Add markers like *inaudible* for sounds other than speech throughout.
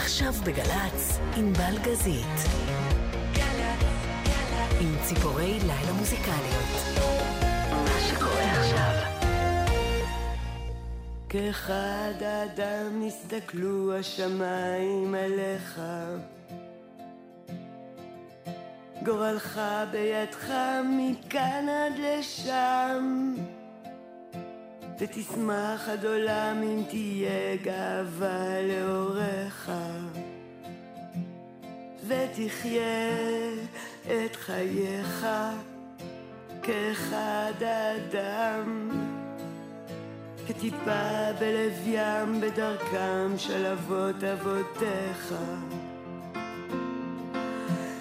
עכשיו בגל"צ, ענבל גזית. עם ציפורי לילה מוזיקליות. מה שקורה עכשיו. כאחד האדם נסתכלו השמיים עליך. גורלך בידך מכאן עד לשם. ותשמח עד עולם אם תהיה גאווה להוריך. ותחיה את חייך כאחד האדם. כטיפה בלב ים בדרכם של אבות אבותיך.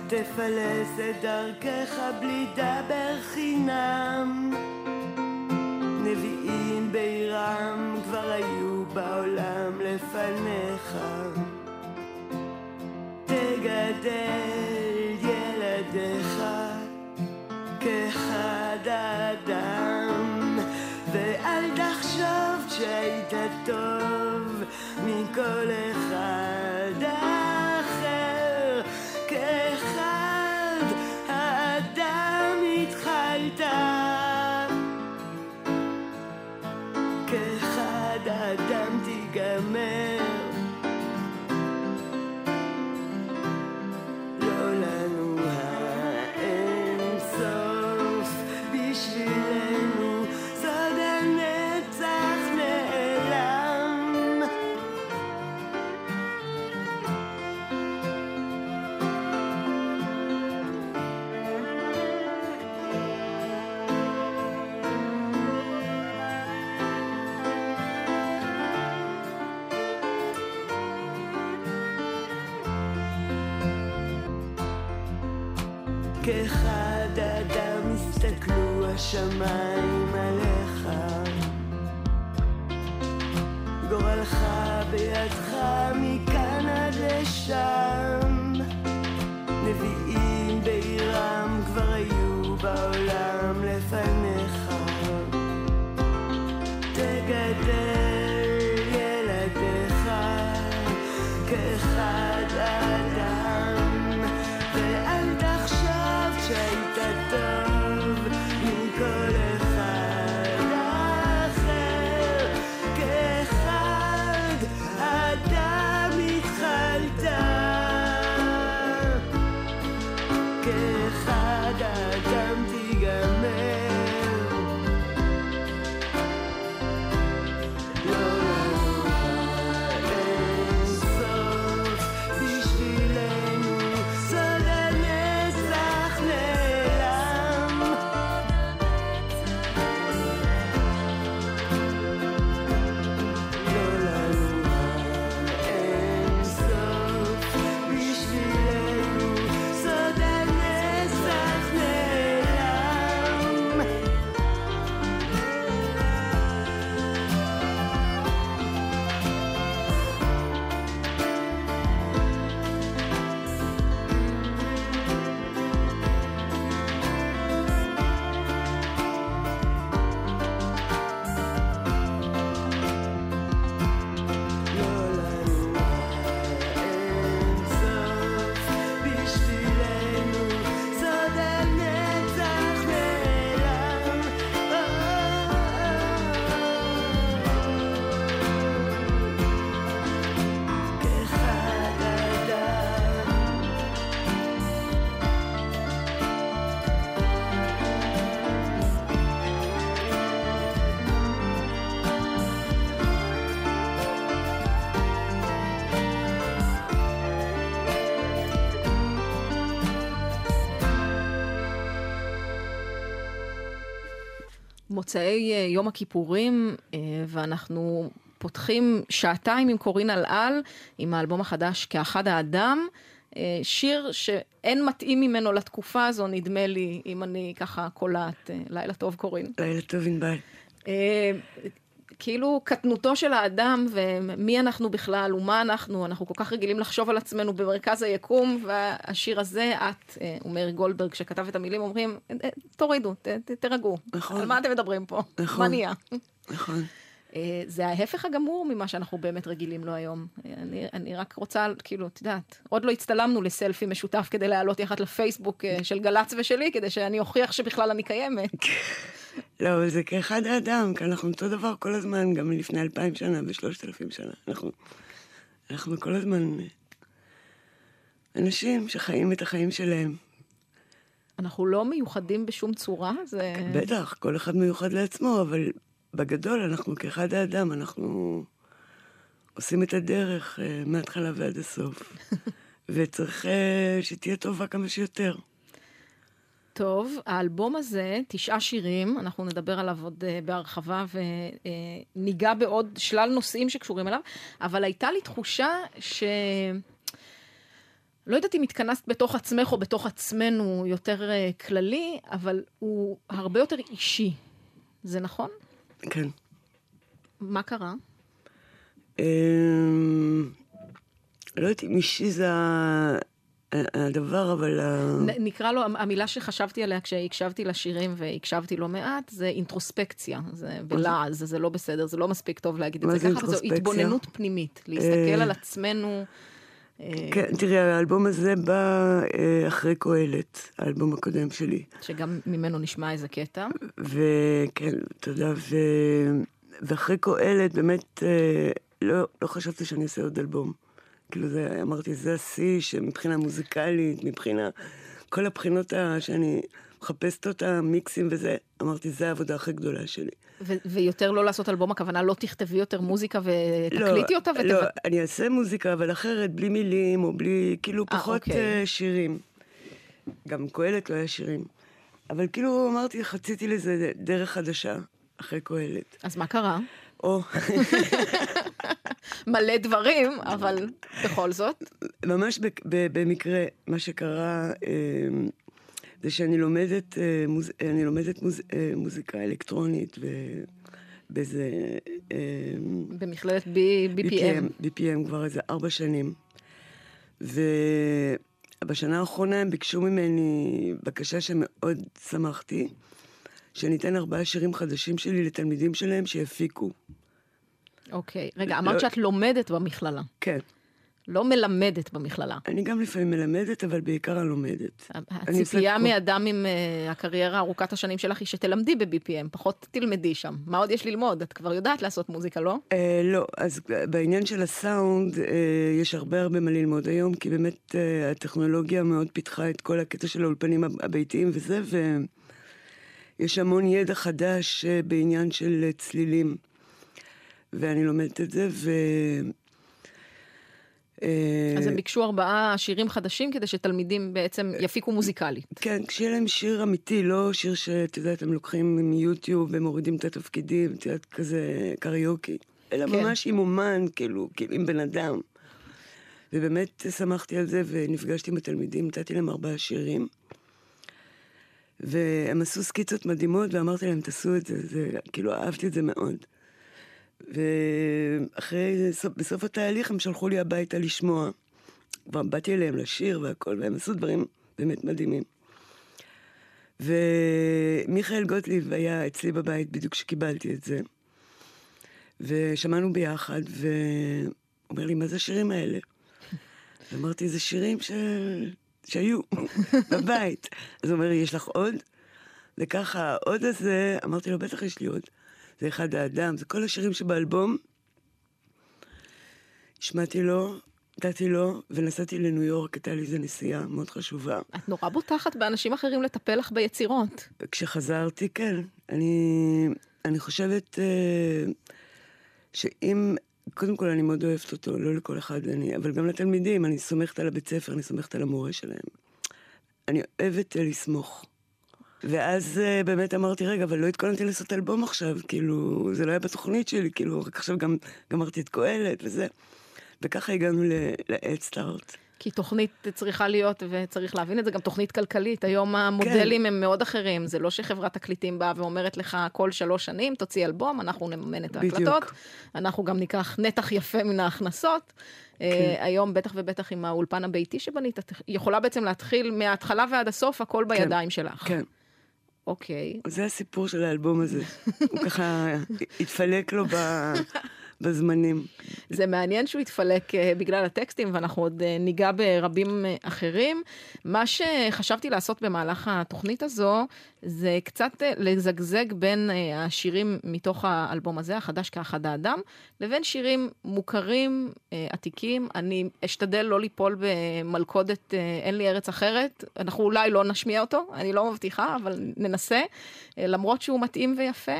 תפלס את דרכך בלי דבר חינם. נביאים בעירם כבר היו בעולם לפניך. תגדל ילדיך כאחד האדם, ואל תחשוב שהיית טוב מכל אחד כאחד האדם הסתכלו השמיים עליך. גורלך בידך מוצאי אה, יום הכיפורים, אה, ואנחנו פותחים שעתיים עם קורין אלעל, עם האלבום החדש כאחד האדם. אה, שיר שאין מתאים ממנו לתקופה הזו, נדמה לי, אם אני ככה קולעת. לילה טוב, קורין. לילה טוב ענבל כאילו קטנותו של האדם ומי אנחנו בכלל ומה אנחנו, אנחנו כל כך רגילים לחשוב על עצמנו במרכז היקום, והשיר הזה, את אה, ומאיר גולדברג שכתב את המילים אומרים, "אה, תורידו, ת- ת- תירגעו, נכון. על מה אתם מדברים פה? נכון. מה נהיה? נכון אה, זה ההפך הגמור ממה שאנחנו באמת רגילים לו היום. אני, אני רק רוצה, כאילו, את יודעת, עוד לא הצטלמנו לסלפי משותף כדי להעלות יחד לפייסבוק אה, של גל"צ ושלי, כדי שאני אוכיח שבכלל אני קיימת. לא, זה כאחד האדם, כי אנחנו אותו דבר כל הזמן, גם לפני אלפיים שנה ושלושת אלפים שנה. אנחנו, אנחנו כל הזמן אנשים שחיים את החיים שלהם. אנחנו לא מיוחדים בשום צורה, זה... בטח, כל אחד מיוחד לעצמו, אבל בגדול אנחנו כאחד האדם, אנחנו עושים את הדרך אה, מההתחלה ועד הסוף. *laughs* וצריך אה, שתהיה טובה כמה שיותר. טוב, האלבום הזה, תשעה שירים, אנחנו נדבר עליו עוד uh, בהרחבה וניגע uh, בעוד שלל נושאים שקשורים אליו, אבל הייתה לי תחושה ש... לא יודעת אם התכנסת בתוך עצמך או בתוך עצמנו יותר uh, כללי, אבל הוא הרבה יותר אישי. זה נכון? כן. מה קרה? אמ, לא יודעת אם אישי זה הדבר, אבל... נקרא לו, המילה שחשבתי עליה כשהקשבתי לשירים והקשבתי לא מעט, זה אינטרוספקציה. זה בלעז, זה לא בסדר, זה לא מספיק טוב להגיד את זה ככה, זו התבוננות פנימית. להסתכל אה, על עצמנו. אה, כן, תראי, האלבום הזה בא אה, אחרי קהלת, האלבום הקודם שלי. שגם ממנו נשמע איזה קטע. וכן, תודה. ו... ואחרי קהלת, באמת, לא, לא חשבתי שאני אעשה עוד אלבום. כאילו זה, אמרתי, זה השיא שמבחינה מוזיקלית, מבחינה... כל הבחינות שאני מחפשת אותה, מיקסים וזה, אמרתי, זה העבודה הכי גדולה שלי. ו- ויותר לא לעשות אלבום, הכוונה לא תכתבי יותר מוזיקה ותקליטי לא, אותה? ותבד... לא, אני אעשה מוזיקה, אבל אחרת, בלי מילים, או בלי, כאילו, 아, פחות אוקיי. uh, שירים. גם קהלת לא היה שירים. אבל כאילו, אמרתי, חציתי לזה דרך חדשה, אחרי קהלת. אז מה קרה? או... *laughs* מלא דברים, אבל בכל זאת. ממש במקרה, מה שקרה אמ, זה שאני לומדת, אה, אני לומדת מוז, אה, מוזיקה אלקטרונית ובאיזה... אמ, במכללת BPM. BPM, BPM כבר איזה ארבע שנים. ובשנה האחרונה הם ביקשו ממני בקשה שמאוד שמחתי. שאני אתן ארבעה שירים חדשים שלי לתלמידים שלהם שיפיקו. אוקיי. רגע, אמרת לא... שאת לומדת במכללה. כן. לא מלמדת במכללה. אני גם לפעמים מלמדת, אבל בעיקר אני לומדת. הציפייה מאדם עם uh, הקריירה ארוכת השנים שלך היא שתלמדי ב-BPM, פחות תלמדי שם. מה עוד יש ללמוד? את כבר יודעת לעשות מוזיקה, לא? Uh, לא, אז בעניין של הסאונד, uh, יש הרבה הרבה מה ללמוד היום, כי באמת הטכנולוגיה מאוד פיתחה את כל הקטע של האולפנים הביתיים וזה, ו... יש המון ידע חדש אה, בעניין של אה, צלילים, ואני לומדת את זה, ו... אה, אז הם ביקשו ארבעה שירים חדשים כדי שתלמידים בעצם יפיקו מוזיקלית. כן, כשיהיה להם שיר אמיתי, לא שיר שאת יודעת, הם לוקחים מיוטיוב ומורידים את התפקידים, את יודעת, כזה קריוקי, אלא כן. ממש עם אומן, כאילו, כאילו עם בן אדם. ובאמת שמחתי על זה ונפגשתי עם התלמידים, נתתי להם ארבעה שירים. והם עשו סקיצות מדהימות, ואמרתי להם, תעשו את זה, זה, כאילו, אהבתי את זה מאוד. ואחרי, בסוף התהליך הם שלחו לי הביתה לשמוע. כבר באתי אליהם לשיר והכל, והם עשו דברים באמת מדהימים. ומיכאל גוטליב היה אצלי בבית בדיוק כשקיבלתי את זה. ושמענו ביחד, והוא אומר לי, מה זה השירים האלה? *laughs* ואמרתי, זה שירים ש... שהיו *laughs* בבית. אז הוא אומר, יש לך עוד? וככה, העוד הזה, אמרתי לו, בטח יש לי עוד. זה אחד האדם, זה כל השירים שבאלבום. השמעתי לו, נתתי לו, ונסעתי לניו יורק, הייתה לי איזו נסיעה מאוד חשובה. את נורא בוטחת באנשים אחרים לטפל לך ביצירות. כשחזרתי, כן. אני, אני חושבת uh, שאם קודם כל, אני מאוד אוהבת אותו, לא לכל אחד, אני, אבל גם לתלמידים, אני סומכת על הבית ספר, אני סומכת על המורה שלהם. אני אוהבת uh, לסמוך. ואז uh, באמת אמרתי, רגע, אבל לא התכוננתי לעשות אלבום עכשיו, כאילו, זה לא היה בתוכנית שלי, כאילו, רק עכשיו גם גמרתי את קהלת וזה. וככה הגענו ל-Head כי תוכנית צריכה להיות, וצריך להבין את זה, גם תוכנית כלכלית. היום המודלים כן. הם מאוד אחרים. זה לא שחברת תקליטים באה ואומרת לך, כל שלוש שנים תוציא אלבום, אנחנו נממן את ההקלטות. בדיוק. אנחנו גם ניקח נתח יפה מן ההכנסות. כן. Uh, היום, בטח ובטח עם האולפן הביתי שבנית, את יכולה בעצם להתחיל מההתחלה ועד הסוף, הכל כן. בידיים כן. שלך. כן. אוקיי. זה הסיפור של האלבום הזה. הוא ככה התפלק לו ב... *laughs* בזמנים. זה מעניין שהוא התפלק אה, בגלל הטקסטים, ואנחנו עוד אה, ניגע ברבים אה, אחרים. מה שחשבתי לעשות במהלך התוכנית הזו, זה קצת לזגזג בין השירים מתוך האלבום הזה, החדש כאחד האדם, לבין שירים מוכרים, עתיקים. אני אשתדל לא ליפול במלכודת אין לי ארץ אחרת. אנחנו אולי לא נשמיע אותו, אני לא מבטיחה, אבל ננסה, למרות שהוא מתאים ויפה.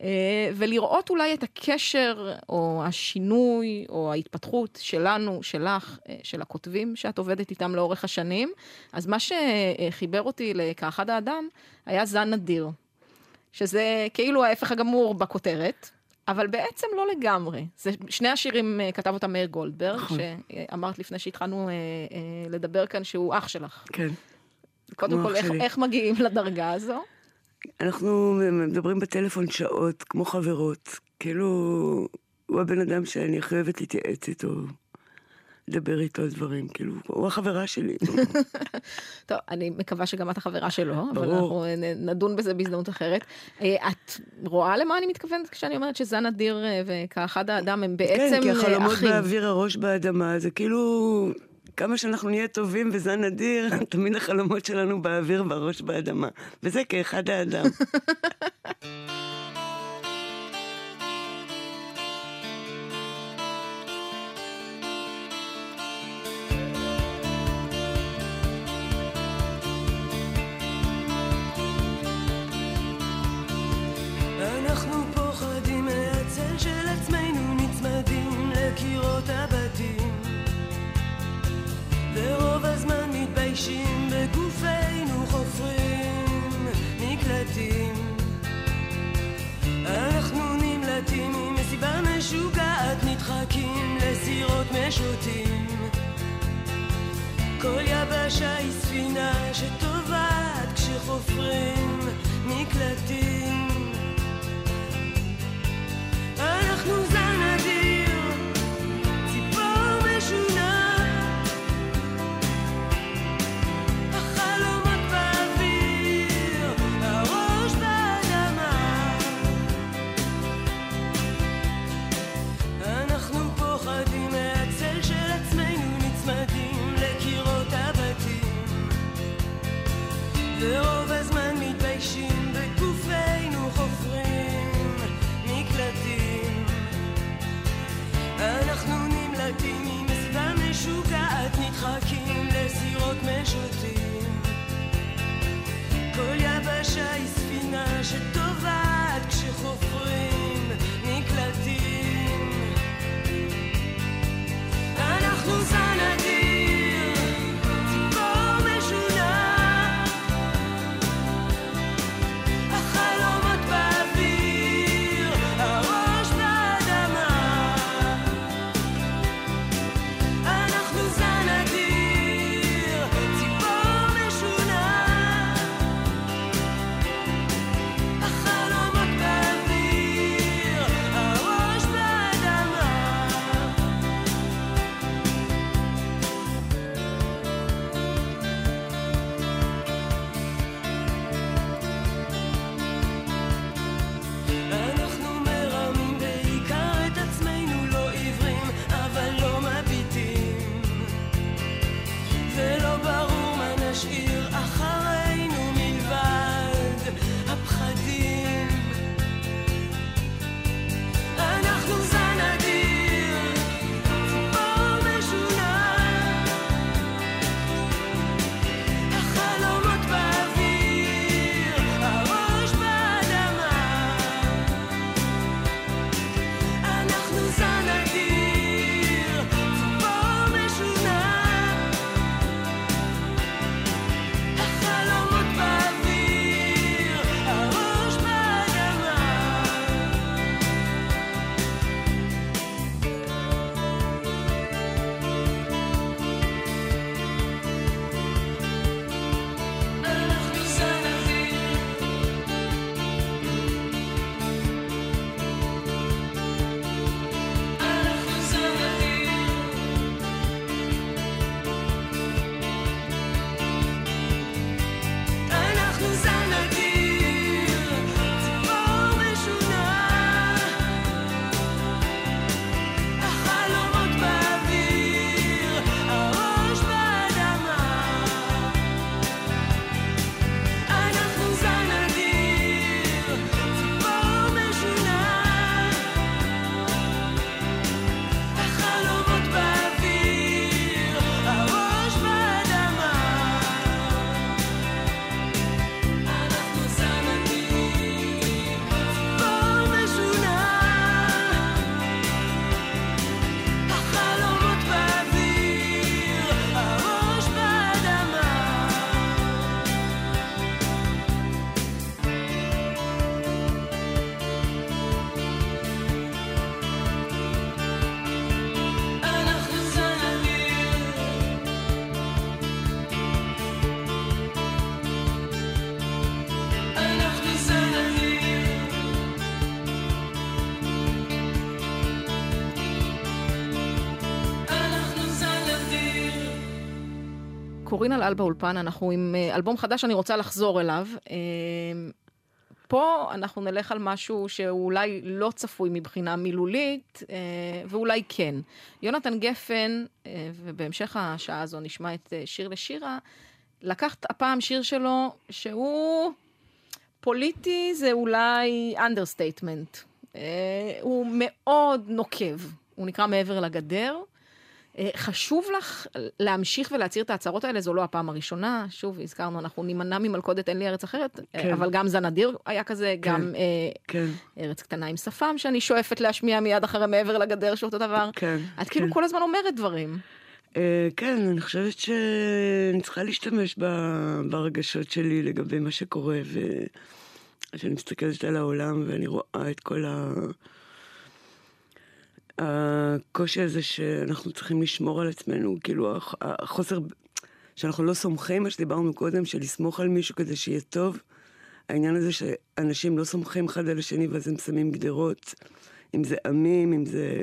אה, ולראות אולי את הקשר או השינוי או ההתפתחות שלנו, שלך, אה, של הכותבים שאת עובדת איתם לאורך השנים. אז מה שחיבר אותי לכאחד האדם היה זן נדיר, שזה כאילו ההפך הגמור בכותרת. אבל בעצם לא לגמרי. זה, שני השירים אה, כתב אותם מאיר גולדברג, נכון. שאמרת לפני שהתחלנו לדבר כאן שהוא אח שלך. כן. קודם כל, איך, איך מגיעים לדרגה הזו? אנחנו מדברים בטלפון שעות, כמו חברות. כאילו, הוא הבן אדם שאני הכי אוהבת להתייעץ איתו, לדבר איתו על דברים, כאילו, הוא החברה שלי. *laughs* טוב, אני מקווה שגם את החברה שלו. אבל אנחנו נדון בזה בהזדמנות אחרת. אה, את רואה למה אני מתכוונת כשאני אומרת שזן אדיר אה, וכאחד האדם הם בעצם אחים? כן, כי החלומות באוויר, הראש באדמה, זה כאילו... כמה שאנחנו נהיה טובים וזה נדיר, *laughs* תמיד החלומות שלנו באוויר והראש באדמה. וזה כאחד האדם. *laughs* כל יבשה היא ספינה שטובעת כשחופרים מקלטים אנחנו זן chase. קורין אלאל באולפן, אנחנו עם אה, אלבום חדש שאני רוצה לחזור אליו. אה, פה אנחנו נלך על משהו שהוא אולי לא צפוי מבחינה מילולית, אה, ואולי כן. יונתן גפן, אה, ובהמשך השעה הזו נשמע את שיר לשירה, לקח הפעם שיר שלו שהוא פוליטי, זה אולי understatement. הוא מאוד נוקב, הוא נקרא מעבר לגדר. אה, חשוב לך להמשיך ולהצהיר את ההצהרות האלה, זו לא הפעם הראשונה. שוב, הזכרנו, אנחנו נימנע ממלכודת אין לי ארץ אחרת, אה, כן. אבל גם זנדיר היה כזה, כן. גם אה, כן. ארץ קטנה עם שפם, שאני שואפת להשמיע מיד אחרי מעבר לגדר, שאותו דבר. כן. את כאילו כן. כל הזמן אומרת דברים. כן, אני חושבת שאני צריכה להשתמש ברגשות שלי לגבי מה שקורה, וכשאני מסתכלת על העולם ואני רואה את כל ה... הקושי הזה שאנחנו צריכים לשמור על עצמנו, כאילו החוסר, שאנחנו לא סומכים, מה שדיברנו קודם, של לסמוך על מישהו כדי שיהיה טוב. העניין הזה שאנשים לא סומכים אחד על השני ואז הם שמים גדרות, אם זה עמים, אם זה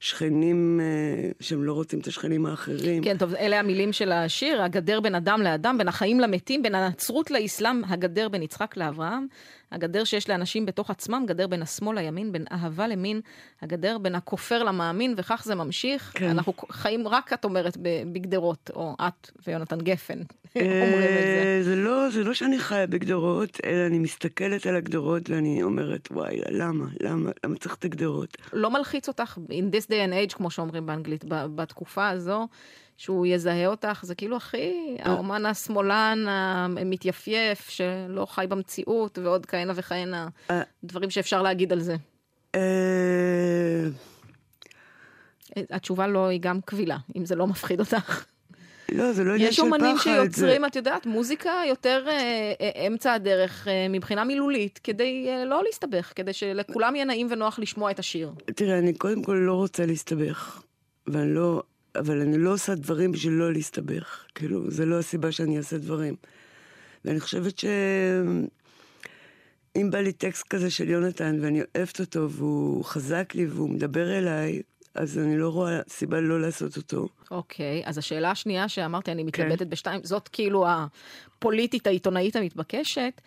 שכנים אה, שהם לא רוצים את השכנים האחרים. כן, טוב, אלה המילים של השיר, הגדר בין אדם לאדם, בין החיים למתים, בין הנצרות לאסלאם, הגדר בין יצחק לאברהם. הגדר שיש לאנשים בתוך עצמם, גדר בין השמאל לימין, בין אהבה למין, הגדר בין הכופר למאמין, וכך זה ממשיך. כן. אנחנו חיים רק, את אומרת, בגדרות, או את ויונתן גפן *laughs* אומרים את זה. זה לא, זה לא שאני חיה בגדרות, אלא אני מסתכלת על הגדרות ואני אומרת, וואי, למה? למה? למה צריך את הגדרות? לא מלחיץ אותך, in this day and age, כמו שאומרים באנגלית, בתקופה הזו. שהוא יזהה אותך, זה כאילו הכי האומן השמאלן המתייפייף, שלא חי במציאות, ועוד כהנה וכהנה אה. דברים שאפשר להגיד על זה. אה. התשובה לא היא גם קבילה, אם זה לא מפחיד אותך. לא, זה לא עניין של פחד. יש אומנים שיוצרים, את יודעת, מוזיקה יותר אה, אה, אמצע הדרך אה, מבחינה מילולית, כדי אה, לא להסתבך, כדי שלכולם יהיה נעים ונוח לשמוע את השיר. תראה, אני קודם כל לא רוצה להסתבך, ואני לא, אבל אני לא עושה דברים בשביל לא להסתבך. כאילו, זה לא הסיבה שאני אעשה דברים. ואני חושבת ש... אם בא לי טקסט כזה של יונתן ואני אוהבת אותו והוא חזק לי והוא מדבר אליי, אז אני לא רואה סיבה לא לעשות אותו. אוקיי, okay, אז השאלה השנייה שאמרתי, אני מתלבטת כן. בשתיים, זאת כאילו הפוליטית העיתונאית המתבקשת.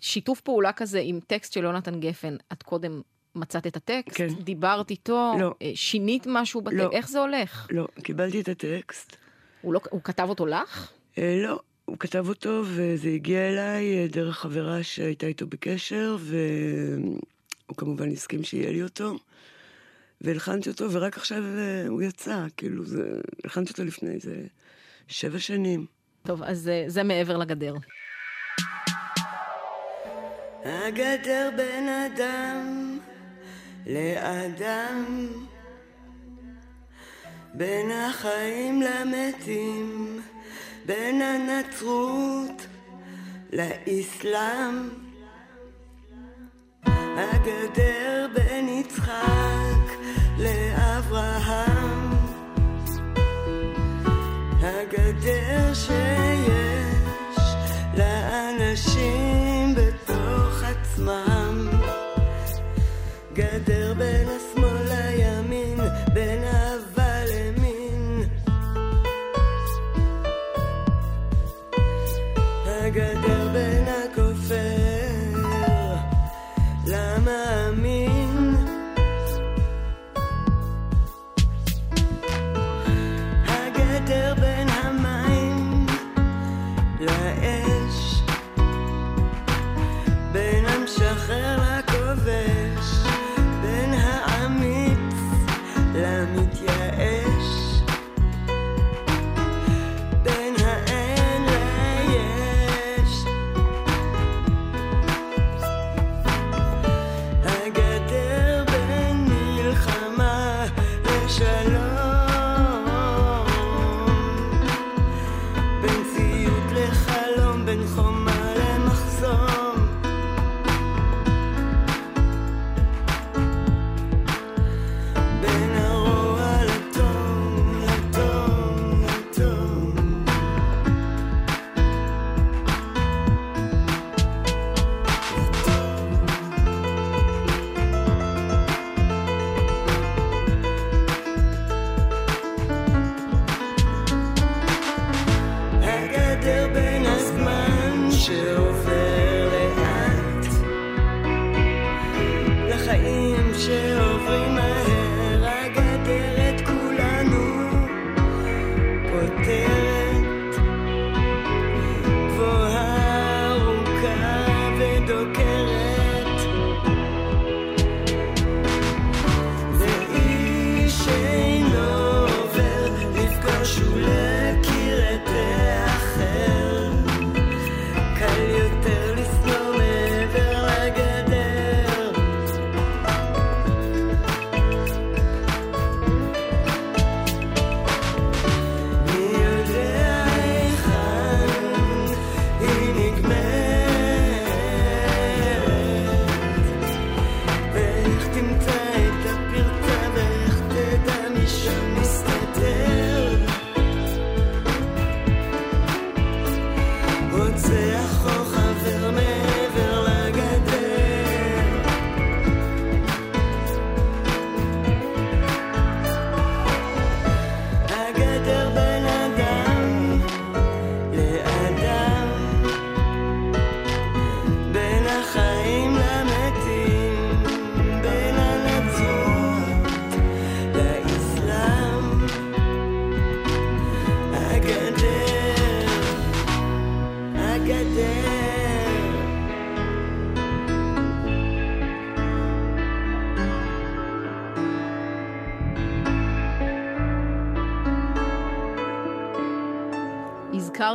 שיתוף פעולה כזה עם טקסט של יונתן גפן, את קודם מצאת את הטקסט? כן. דיברת איתו? לא. אה, שינית משהו בטקסט? לא. איך זה הולך? לא, קיבלתי את הטקסט. הוא, לא, הוא כתב אותו לך? אה, לא, הוא כתב אותו וזה הגיע אליי אה, דרך חברה שהייתה איתו בקשר, והוא כמובן הסכים שיהיה לי אותו. והלחנתי אותו, ורק עכשיו אה, הוא יצא, כאילו, זה... הלחנתי אותו לפני איזה שבע שנים. טוב, אז זה, זה מעבר לגדר. הגדר בין אדם לאדם, בין החיים למתים, בין הנצרות לאסלאם. הגדר בין יצחק לאברהם, הגדר שיש לאנשים בתוך עצמם.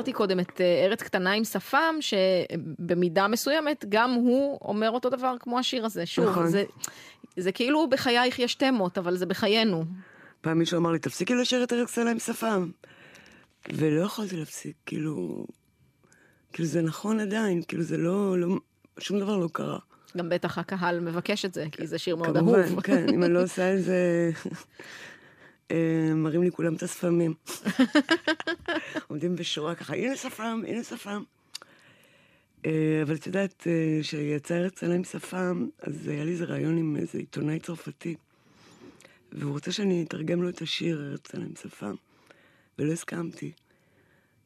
הזכרתי קודם את אה, ארץ קטנה עם שפם, שבמידה מסוימת גם הוא אומר אותו דבר כמו השיר הזה. שוב, נכון. זה, זה כאילו בחייך יש תמות, אבל זה בחיינו. פעם מישהו אמר לי, תפסיקי לשיר את ארץ קטנה עם שפם. ולא יכולתי להפסיק, כאילו... כאילו זה נכון עדיין, כאילו זה לא... לא שום דבר לא קרה. גם בטח הקהל מבקש את זה, כי זה שיר מאוד כמובן, אהוב. כן, אם אני לא עושה את זה... אה, מראים לי כולם את השפמים. *laughs* עומדים בשורה ככה, הנה שפם, הנה שפם. אה, אבל את יודעת, אה, כשיצא קטנה עם שפם, אז היה לי איזה רעיון עם איזה עיתונאי צרפתי. והוא רוצה שאני אתרגם לו את השיר קטנה עם שפם. ולא הסכמתי.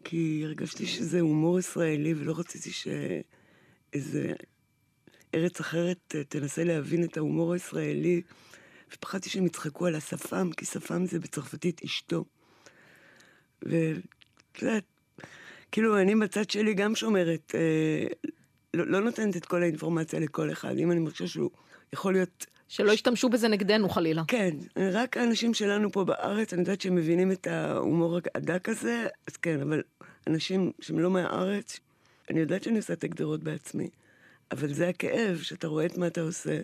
כי הרגשתי שזה הומור ישראלי, ולא רציתי שאיזה ארץ אחרת תנסה להבין את ההומור הישראלי. ופחדתי שהם יצחקו על השפם, כי שפם זה בצרפתית אשתו. ואת יודעת, כאילו אני בצד שלי גם שומרת, אה, לא, לא נותנת את כל האינפורמציה לכל אחד. אם אני מרגישה שהוא יכול להיות... שלא ישתמשו בזה נגדנו חלילה. כן, רק האנשים שלנו פה בארץ, אני יודעת שהם מבינים את ההומור הדק הזה, אז כן, אבל אנשים שהם לא מהארץ, אני יודעת שאני עושה את הגדרות בעצמי, אבל זה הכאב, שאתה רואה את מה אתה עושה,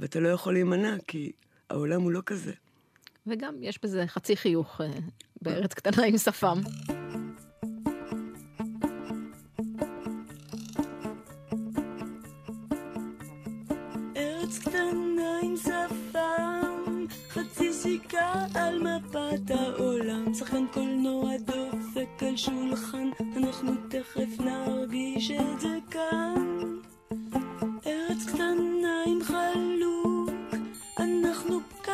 ואתה לא יכול להימנע, כי העולם הוא לא כזה. וגם יש בזה חצי חיוך אה, בארץ קטנה עם שפם. על מפת העולם. שחקן קולנוע דופק על שולחן, אנחנו תכף נרגיש את זה כאן. אנחנו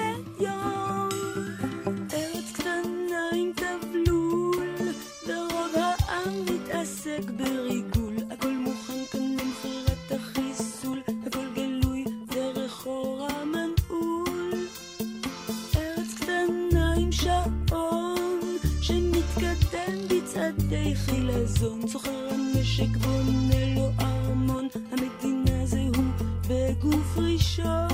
חילזון זוכר הנשק בונה לו ארמון המדינה זה הוא בגוף ראשון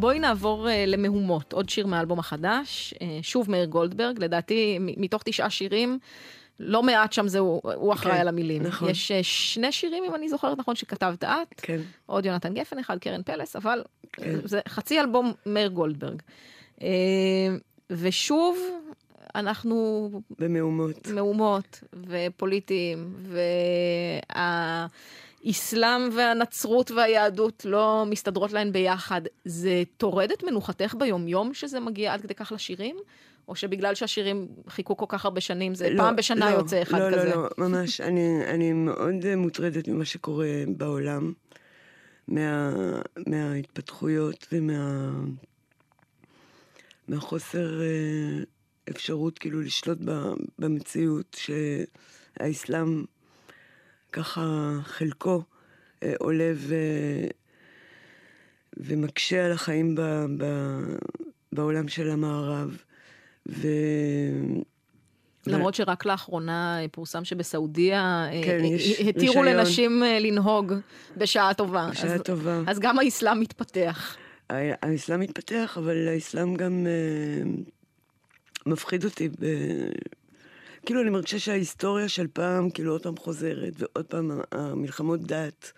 בואי נעבור uh, למהומות, עוד שיר מהאלבום החדש, uh, שוב מאיר גולדברג, לדעתי מתוך תשעה שירים, לא מעט שם זה הוא, הוא אחראי כן, על המילים. נכון. יש uh, שני שירים, אם אני זוכרת נכון, שכתבת את, כן. עוד יונתן גפן אחד, קרן פלס, אבל כן. זה חצי אלבום מאיר גולדברג. Uh, ושוב, אנחנו במהומות. מהומות ופוליטיים, והאסלאם והנצרות והיהדות לא מסתדרות להן ביחד. זה טורד את מנוחתך ביומיום שזה מגיע עד כדי כך לשירים? או שבגלל שהשירים חיכו כל כך הרבה שנים, זה לא, פעם בשנה לא, יוצא אחד לא, כזה? לא, לא, ממש. *laughs* אני, אני מאוד מוטרדת ממה שקורה בעולם, מה, מההתפתחויות ומה... מהחוסר אה, אפשרות כאילו לשלוט במציאות, שהאסלאם ככה חלקו אה, עולה ו, ומקשה על החיים ב, ב, בעולם של המערב. ו... למרות שרק לאחרונה פורסם שבסעודיה אה, כן, אה, התירו. לנשים אה, לנהוג בשעה טובה. בשעה אז- טובה. אז גם האסלאם מתפתח. האסלאם מתפתח, אבל האסלאם גם אה, מפחיד אותי. ב... כאילו, אני מרגישה שההיסטוריה של פעם, כאילו, עוד פעם חוזרת, ועוד פעם המלחמות דת,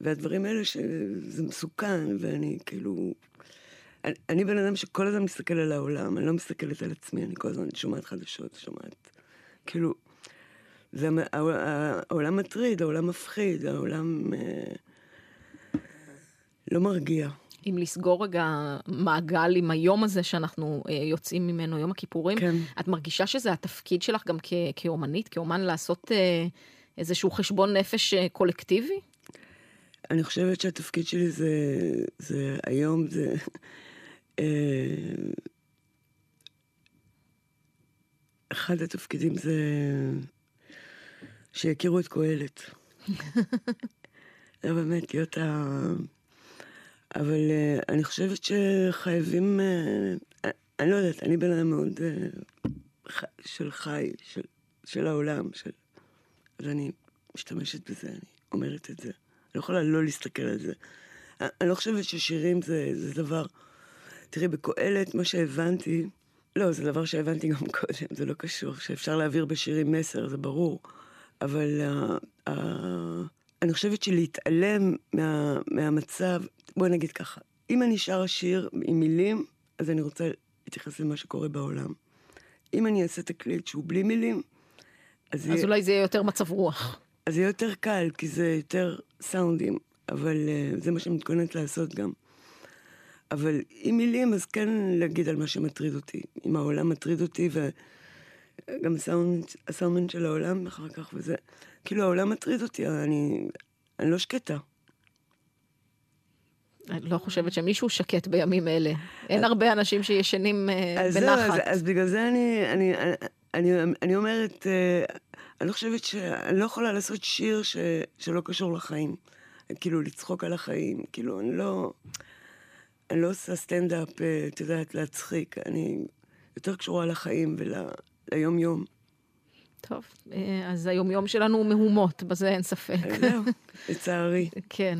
והדברים האלה שזה מסוכן, ואני כאילו... אני, אני בן אדם שכל הזמן מסתכל על העולם, אני לא מסתכלת על עצמי, אני כל הזמן שומעת חדשות, שומעת... כאילו, זה, העולם מטריד, העולם מפחיד, העולם אה, לא מרגיע. אם לסגור רגע מעגל עם היום הזה שאנחנו אה, יוצאים ממנו, יום הכיפורים, כן. את מרגישה שזה התפקיד שלך גם כ- כאומנית, כאומן, לעשות אה, איזשהו חשבון נפש אה, קולקטיבי? אני חושבת שהתפקיד שלי זה, זה היום, זה... אחד התפקידים זה שיכירו את קהלת. *laughs* זה באמת להיות ה... אבל אה, אני חושבת שחייבים... אה, אני לא יודעת, אני בן אדם מאוד ח- של חי, של, של העולם, של... אז אני משתמשת בזה, אני אומרת את זה. אני לא יכולה לא להסתכל על זה. אני לא חושבת ששירים זה, זה דבר... תראי, בקהלת, מה שהבנתי... לא, זה דבר שהבנתי גם *laughs* קודם, זה לא קשור. שאפשר להעביר בשירים מסר, זה ברור. אבל uh, uh, אני חושבת שלהתעלם מה, מהמצב... בואי נגיד ככה, אם אני שרה שיר עם מילים, אז אני רוצה להתייחס למה שקורה בעולם. אם אני אעשה תקליט שהוא בלי מילים, אז, אז יהיה, אולי זה יהיה יותר מצב רוח. אז יהיה יותר קל, כי זה יותר סאונדים, אבל uh, זה מה שאני מתכוננת לעשות גם. אבל עם מילים, אז כן להגיד על מה שמטריד אותי. אם העולם מטריד אותי, וגם הסאונד, הסאונד של העולם אחר כך, וזה... כאילו, העולם מטריד אותי, אני, אני לא שקטה. אני לא חושבת שמישהו שקט בימים אלה. אין הרבה אנשים שישנים אה, אז זהו, אז, בנחת. אז בגלל זה אני, אני, אני, אני, אני אומרת, אה, אני לא חושבת שאני לא יכולה לעשות שיר ש, שלא קשור לחיים. כאילו, לצחוק על החיים. כאילו, אני לא... אני לא עושה סטנדאפ, אה, את יודעת, להצחיק. אני יותר קשורה לחיים וליום-יום. טוב, אה, אז היומיום שלנו הוא מהומות, בזה אין ספק. זהו, לצערי. *laughs* כן.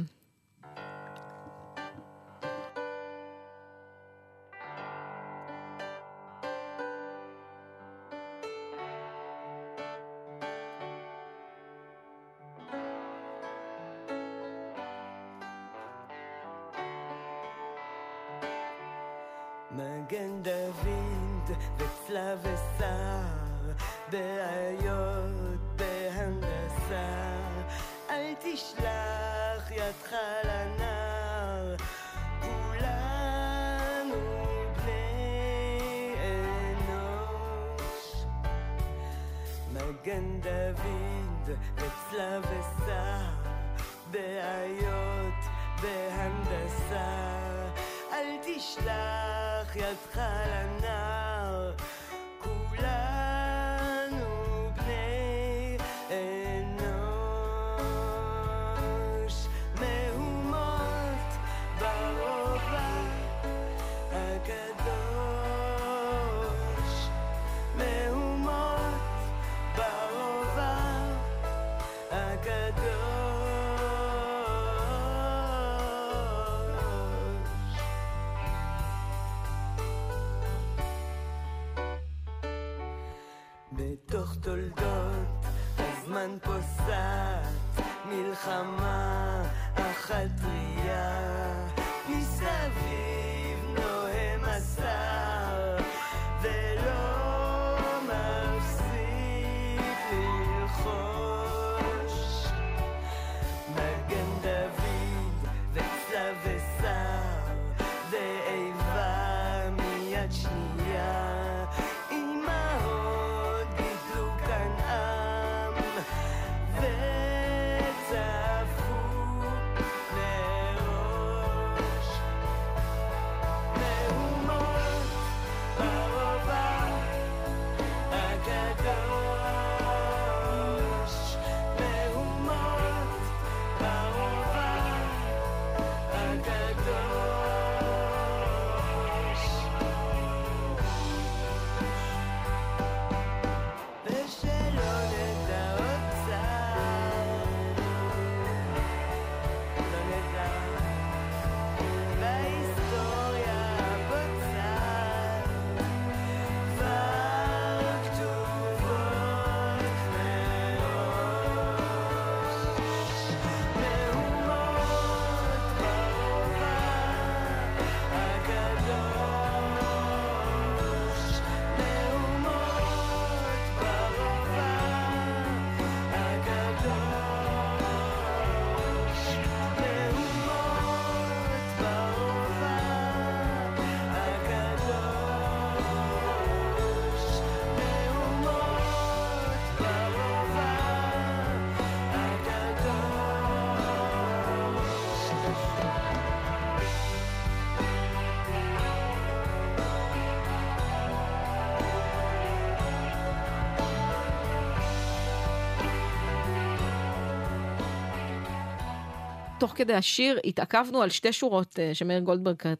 תוך כדי השיר התעכבנו על שתי שורות אה, שמאיר גולדברג אה,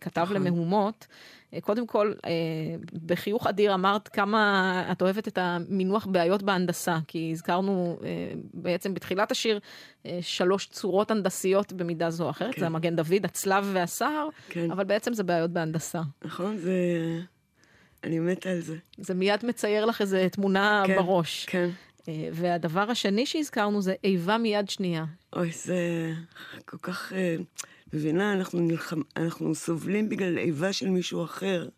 כתב נכון. למהומות. אה, קודם כל, אה, בחיוך אדיר אמרת כמה את אוהבת את המינוח בעיות בהנדסה, כי הזכרנו אה, בעצם בתחילת השיר אה, שלוש צורות הנדסיות במידה זו או אחרת, כן. זה המגן דוד, הצלב והסהר, כן, אבל בעצם זה בעיות בהנדסה. נכון? זה... אני מתה על זה. זה מיד מצייר לך איזה תמונה כן, בראש. כן. אה, והדבר השני שהזכרנו זה איבה מיד שנייה. אוי, זה כל כך... אה, מבינה, אנחנו, נלחם, אנחנו סובלים בגלל איבה של מישהו אחר.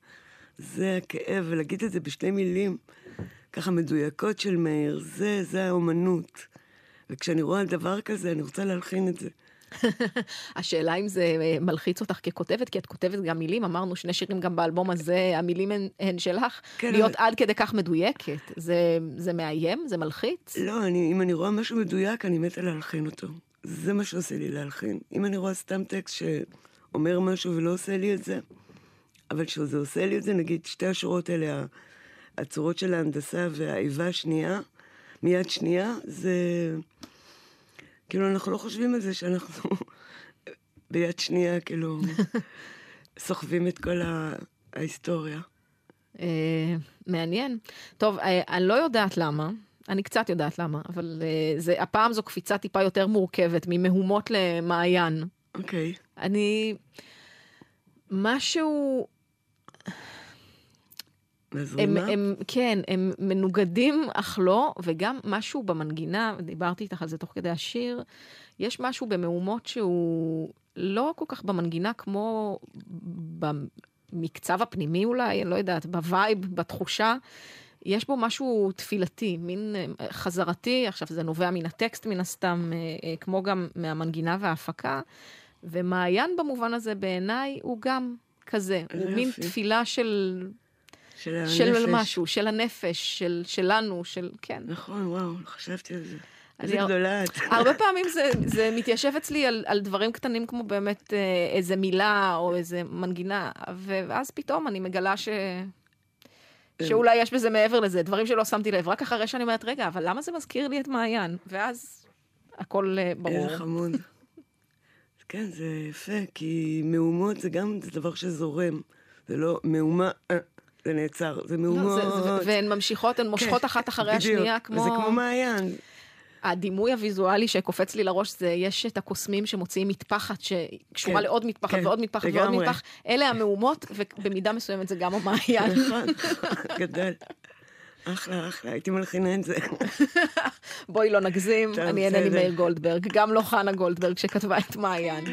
זה הכאב, ולהגיד את זה בשתי מילים, ככה מדויקות של מאיר, זה, זה האומנות. וכשאני רואה דבר כזה, אני רוצה להלחין את זה. *laughs* השאלה אם זה אה, מלחיץ אותך ככותבת, כי את כותבת גם מילים, אמרנו שני שירים גם באלבום הזה, *laughs* המילים הן, הן שלך, כן, להיות אבל- עד כדי כך מדויקת. זה, זה מאיים? זה מלחיץ? לא, אני, אם אני רואה משהו מדויק, אני מתה להלחין אותו. זה מה שעושה לי להלחין. אם אני רואה סתם טקסט אומר משהו ולא עושה לי את זה, אבל כשזה עושה לי את זה, נגיד שתי השורות האלה, הצורות של ההנדסה והאיבה השנייה, מיד שנייה, זה... כאילו, אנחנו לא חושבים על זה שאנחנו *laughs* ביד שנייה, כאילו, *laughs* סוחבים את כל ההיסטוריה. אה, מעניין. טוב, אה, אני לא יודעת למה, אני קצת יודעת למה, אבל אה, זה, הפעם זו קפיצה טיפה יותר מורכבת, ממהומות למעיין. אוקיי. אני... משהו... הם, מזרימה? הם, כן, הם מנוגדים אך לא, וגם משהו במנגינה, דיברתי איתך על זה תוך כדי השיר, יש משהו במהומות שהוא לא כל כך במנגינה כמו במקצב הפנימי אולי, אני לא יודעת, ב vibe, בתחושה. יש בו משהו תפילתי, מין אה, חזרתי, עכשיו זה נובע מן הטקסט מן הסתם, אה, אה, כמו גם מהמנגינה וההפקה, ומעיין במובן הזה בעיניי הוא גם כזה, הוא מין. תפילה של של הנפש. של משהו, של הנפש, של, שלנו, של, כן. נכון, וואו, לא חשבתי על זה. איזה גדולה את. הרבה *laughs* פעמים זה, זה מתיישב אצלי על, על דברים קטנים כמו באמת אה, איזה מילה או איזה מנגינה, ואז פתאום אני מגלה ש... שאולי יש בזה מעבר לזה, דברים שלא שמתי לב, רק אחרי שאני אומרת, רגע, אבל למה זה מזכיר לי את מעיין? ואז הכל אה, ברור. חמוד. *laughs* כן, זה יפה, כי מהומות זה גם זה דבר שזורם. זה לא מהומה, אה, זה נעצר, זה לא, מהומות. זה, והן ממשיכות, הן מושכות כן, אחת אחרי בדיוק. השנייה, כמו... זה כמו מעיין. הדימוי הוויזואלי שקופץ לי לראש זה, יש את הקוסמים שמוציאים מטפחת שקשורה כן, לעוד מטפחת כן, ועוד מטפחת ועוד לגמרי. מטפחת. אלה המהומות, ובמידה מסוימת זה גם המעיין. נכון, גדל. אחלה, אחלה, הייתי מלחינה את זה. בואי לא נגזים, אני אינני. מאיר גולדברג, גם לא חנה גולדברג שכתבה את מעיין.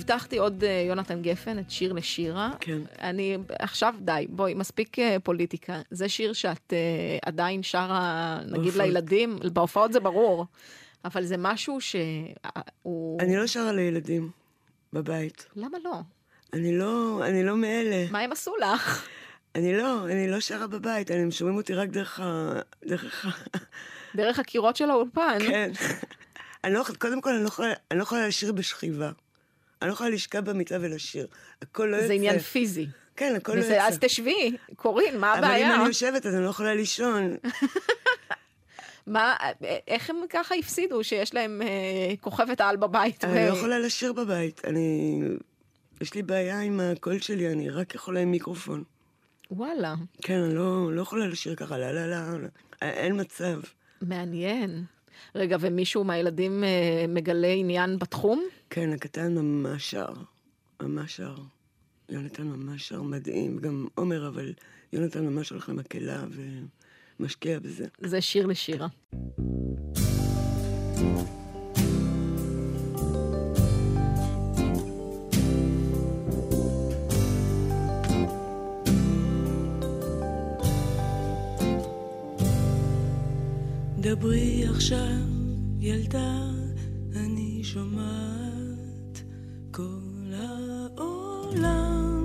הבטחתי עוד אה, יונתן גפן, את שיר לשירה. כן. אני, עכשיו די, בואי, מספיק אה, פוליטיקה. זה שיר שאת אה, עדיין שרה, נגיד. לילדים, בהופעות זה ברור, אבל זה משהו שהוא... אני לא שרה לילדים בבית. למה לא? אני לא, אני לא מאלה. מה הם עשו לך? אני לא, אני לא שרה בבית, הם שומעים אותי רק דרך ה... דרך ה... דרך הקירות של האולפן. כן. *laughs* אני לא, קודם כל, אני לא, יכולה, לא לשיר בשכיבה. אני לא יכולה לשכב במיטה ולשיר. הכל לא יוצא. זה עניין פיזי. כן, הכל לא יוצא. אז תשבי, קורין, מה אבל אם הבעיה? אני יושבת, אז אני לא יכולה לישון. *laughs* מה, איך הם ככה הפסידו שיש להם אה, כוכבת על בבית? אני ו- לא יכולה לשיר בבית. אני... יש לי בעיה עם הקול שלי, אני רק יכולה עם מיקרופון. וואלה, כן, אני לא, לא יכולה לשיר ככה, לא, לא, לא, לא. אין מצב. מעניין. רגע, ומישהו מהילדים אה, מגלה עניין בתחום? כן, הקטן ממש שר. ממש שר. יונתן ממש שר מדהים, גם עומר, אבל יונתן ממש הולך למקהלה ומשקיע בזה. זה שיר לשירה. דברי עכשיו, ילדה, אני שומעת כל העולם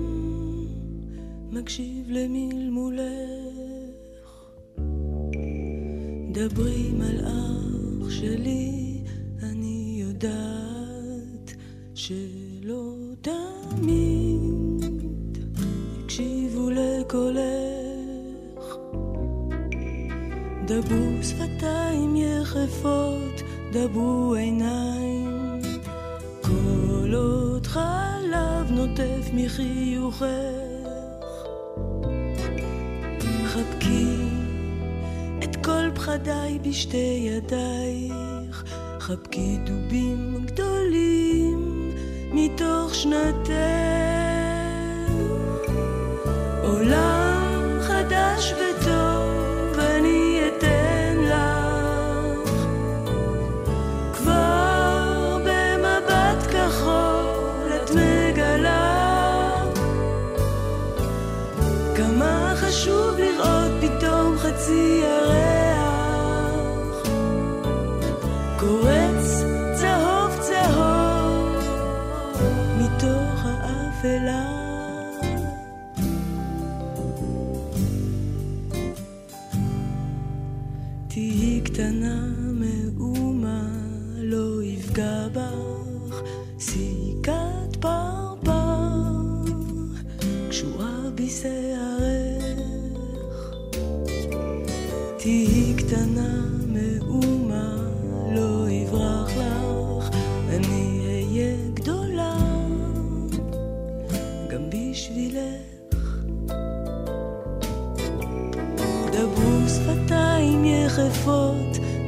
מקשיב למלמולך. דברי מלאך שלי, אני יודעת שלא דברו שפתיים יחפות, דברו עיניים. כל עוד חלב נוטף מחיוכך. חבקי את כל פחדיי בשתי ידייך. חבקי דובים גדולים מתוך שנתך.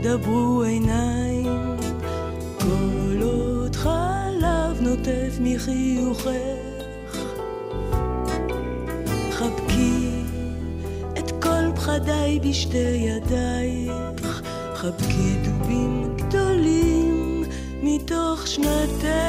יחפות, דברו עיניים. כל עוד חלב נוטף מחיוכך. חבקי את כל פחדיי בשתי ידייך. חבקי דובים גדולים מתוך שנתך.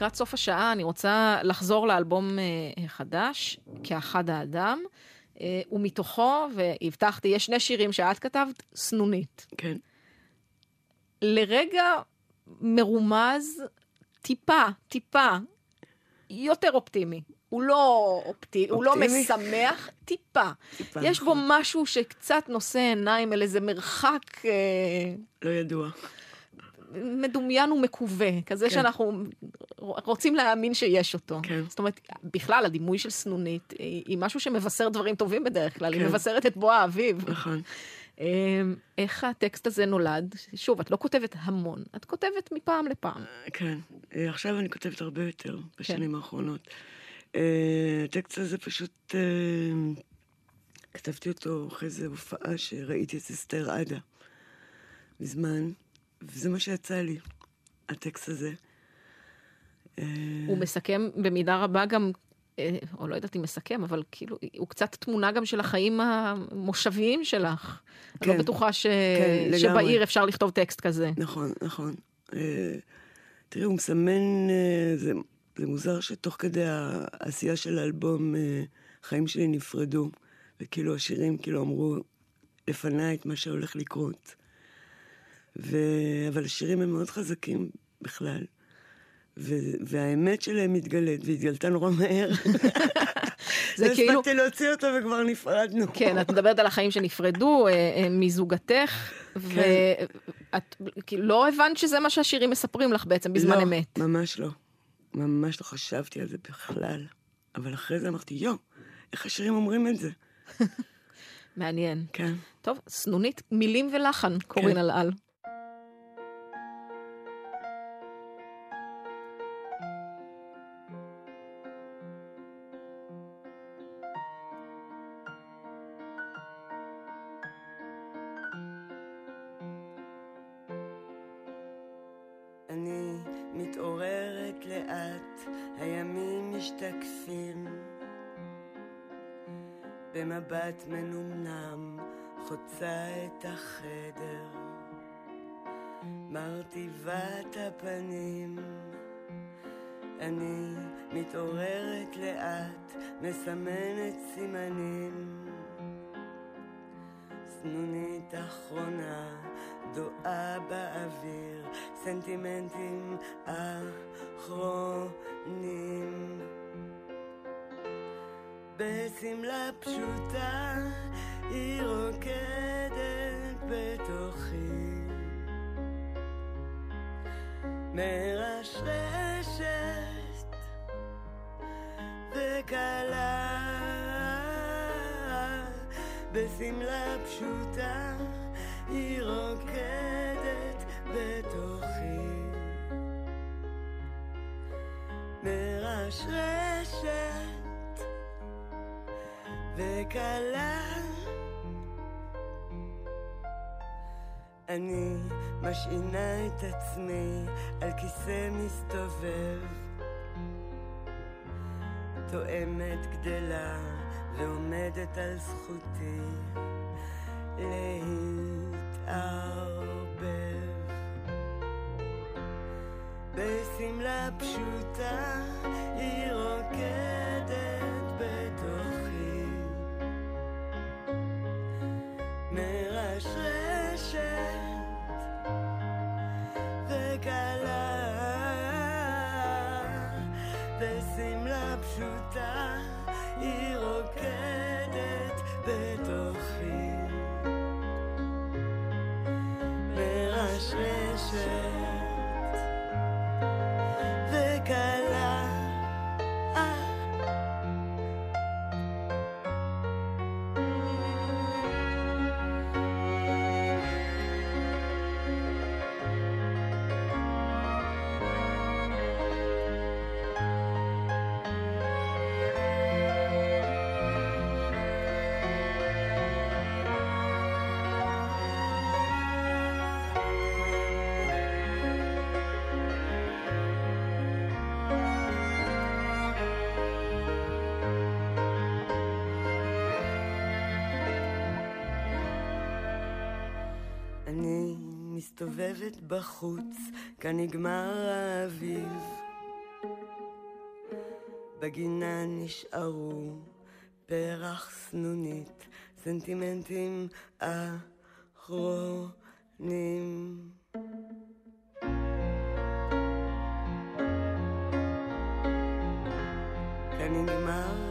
לקראת סוף השעה אני רוצה לחזור לאלבום אה, חדש, כאחד האדם, אה, ומתוכו, והבטחתי, יש שני שירים שאת כתבת, סנונית. כן. לרגע מרומז, טיפה, טיפה, יותר אופטימי. הוא לא אופטימי, הוא לא? משמח, טיפה. טיפה, יש בו נכון. משהו שקצת נושא עיניים אל איזה מרחק אה, לא ידוע. מדומיין ומקווה, כזה כן. שאנחנו רוצים להאמין שיש אותו. כן. זאת אומרת, בכלל, הדימוי של סנונית היא, היא משהו שמבשר דברים טובים בדרך כלל, היא כן. מבשרת את בוא האביב. נכון. אה, איך הטקסט הזה נולד? שוב, את לא כותבת המון, את כותבת מפעם לפעם. כן. אה, עכשיו אני כותבת הרבה יותר כן. בשנים האחרונות. אה, הטקסט הזה פשוט... אה, כתבתי אותו אחרי איזו הופעה שראיתי את אסתר עדה מזמן, וזה מה שיצא לי, הטקסט הזה. אה, הוא מסכם במידה רבה גם, אה, או לא יודעת אם מסכם, אבל כאילו, הוא קצת תמונה גם של החיים המושביים שלך. אני כן. לא בטוחה ש... כן. שבעיר אפשר לכתוב טקסט כזה. נכון, נכון. אה, תראי, הוא מסמן, זה, זה מוזר שתוך כדי העשייה של האלבום, החיים שלי נפרדו, וכאילו השירים כאילו אמרו לפניי את מה שהולך לקרות. ו... אבל השירים הם מאוד חזקים בכלל. ו... והאמת שלהם מתגלית, והתגלתה נורא מהר. *laughs* זה לא כאילו- הספקתי להוציא אותו וכבר נפרדנו. כן, את מדברת על החיים שנפרדו אה, אה, מזוגתך, כן. ואת כאילו לא הבנת שזה מה שהשירים מספרים לך בעצם בזמן לא, אמת. ממש לא. ממש לא חשבתי על זה בכלל. אבל אחרי זה אמרתי, יו, איך השירים אומרים את זה? *laughs* מעניין. כן. טוב, סנונית, מילים ולחן, קורין כן. במבט מנומנם, חוצה את החדר. מרטיבת הפנים. אני מתעוררת לאט, מסמנת סימנים. סנונית אחרונה, דואה באוויר, סנטימנטים אחרונים. בשמלה פשוטה, היא רוקדת בתוכי. מרשרשת וקלה בשמלה פשוטה היא רוקדת בתוכי מרשרשת וקלה. אני משעינה את עצמי על כיסא מסתובב תואמת גדלה ועומדת על זכותי להתערבב. בשמלה פשוטה היא רוקדת מרשרשת וקלה בשמלה פשוטה היא רוקדת בתוכי מרשרשת מסתובבת בחוץ, כאן נגמר האביב. בגינה נשארו פרח סנונית, סנטימנטים אחרונים. כאן נגמר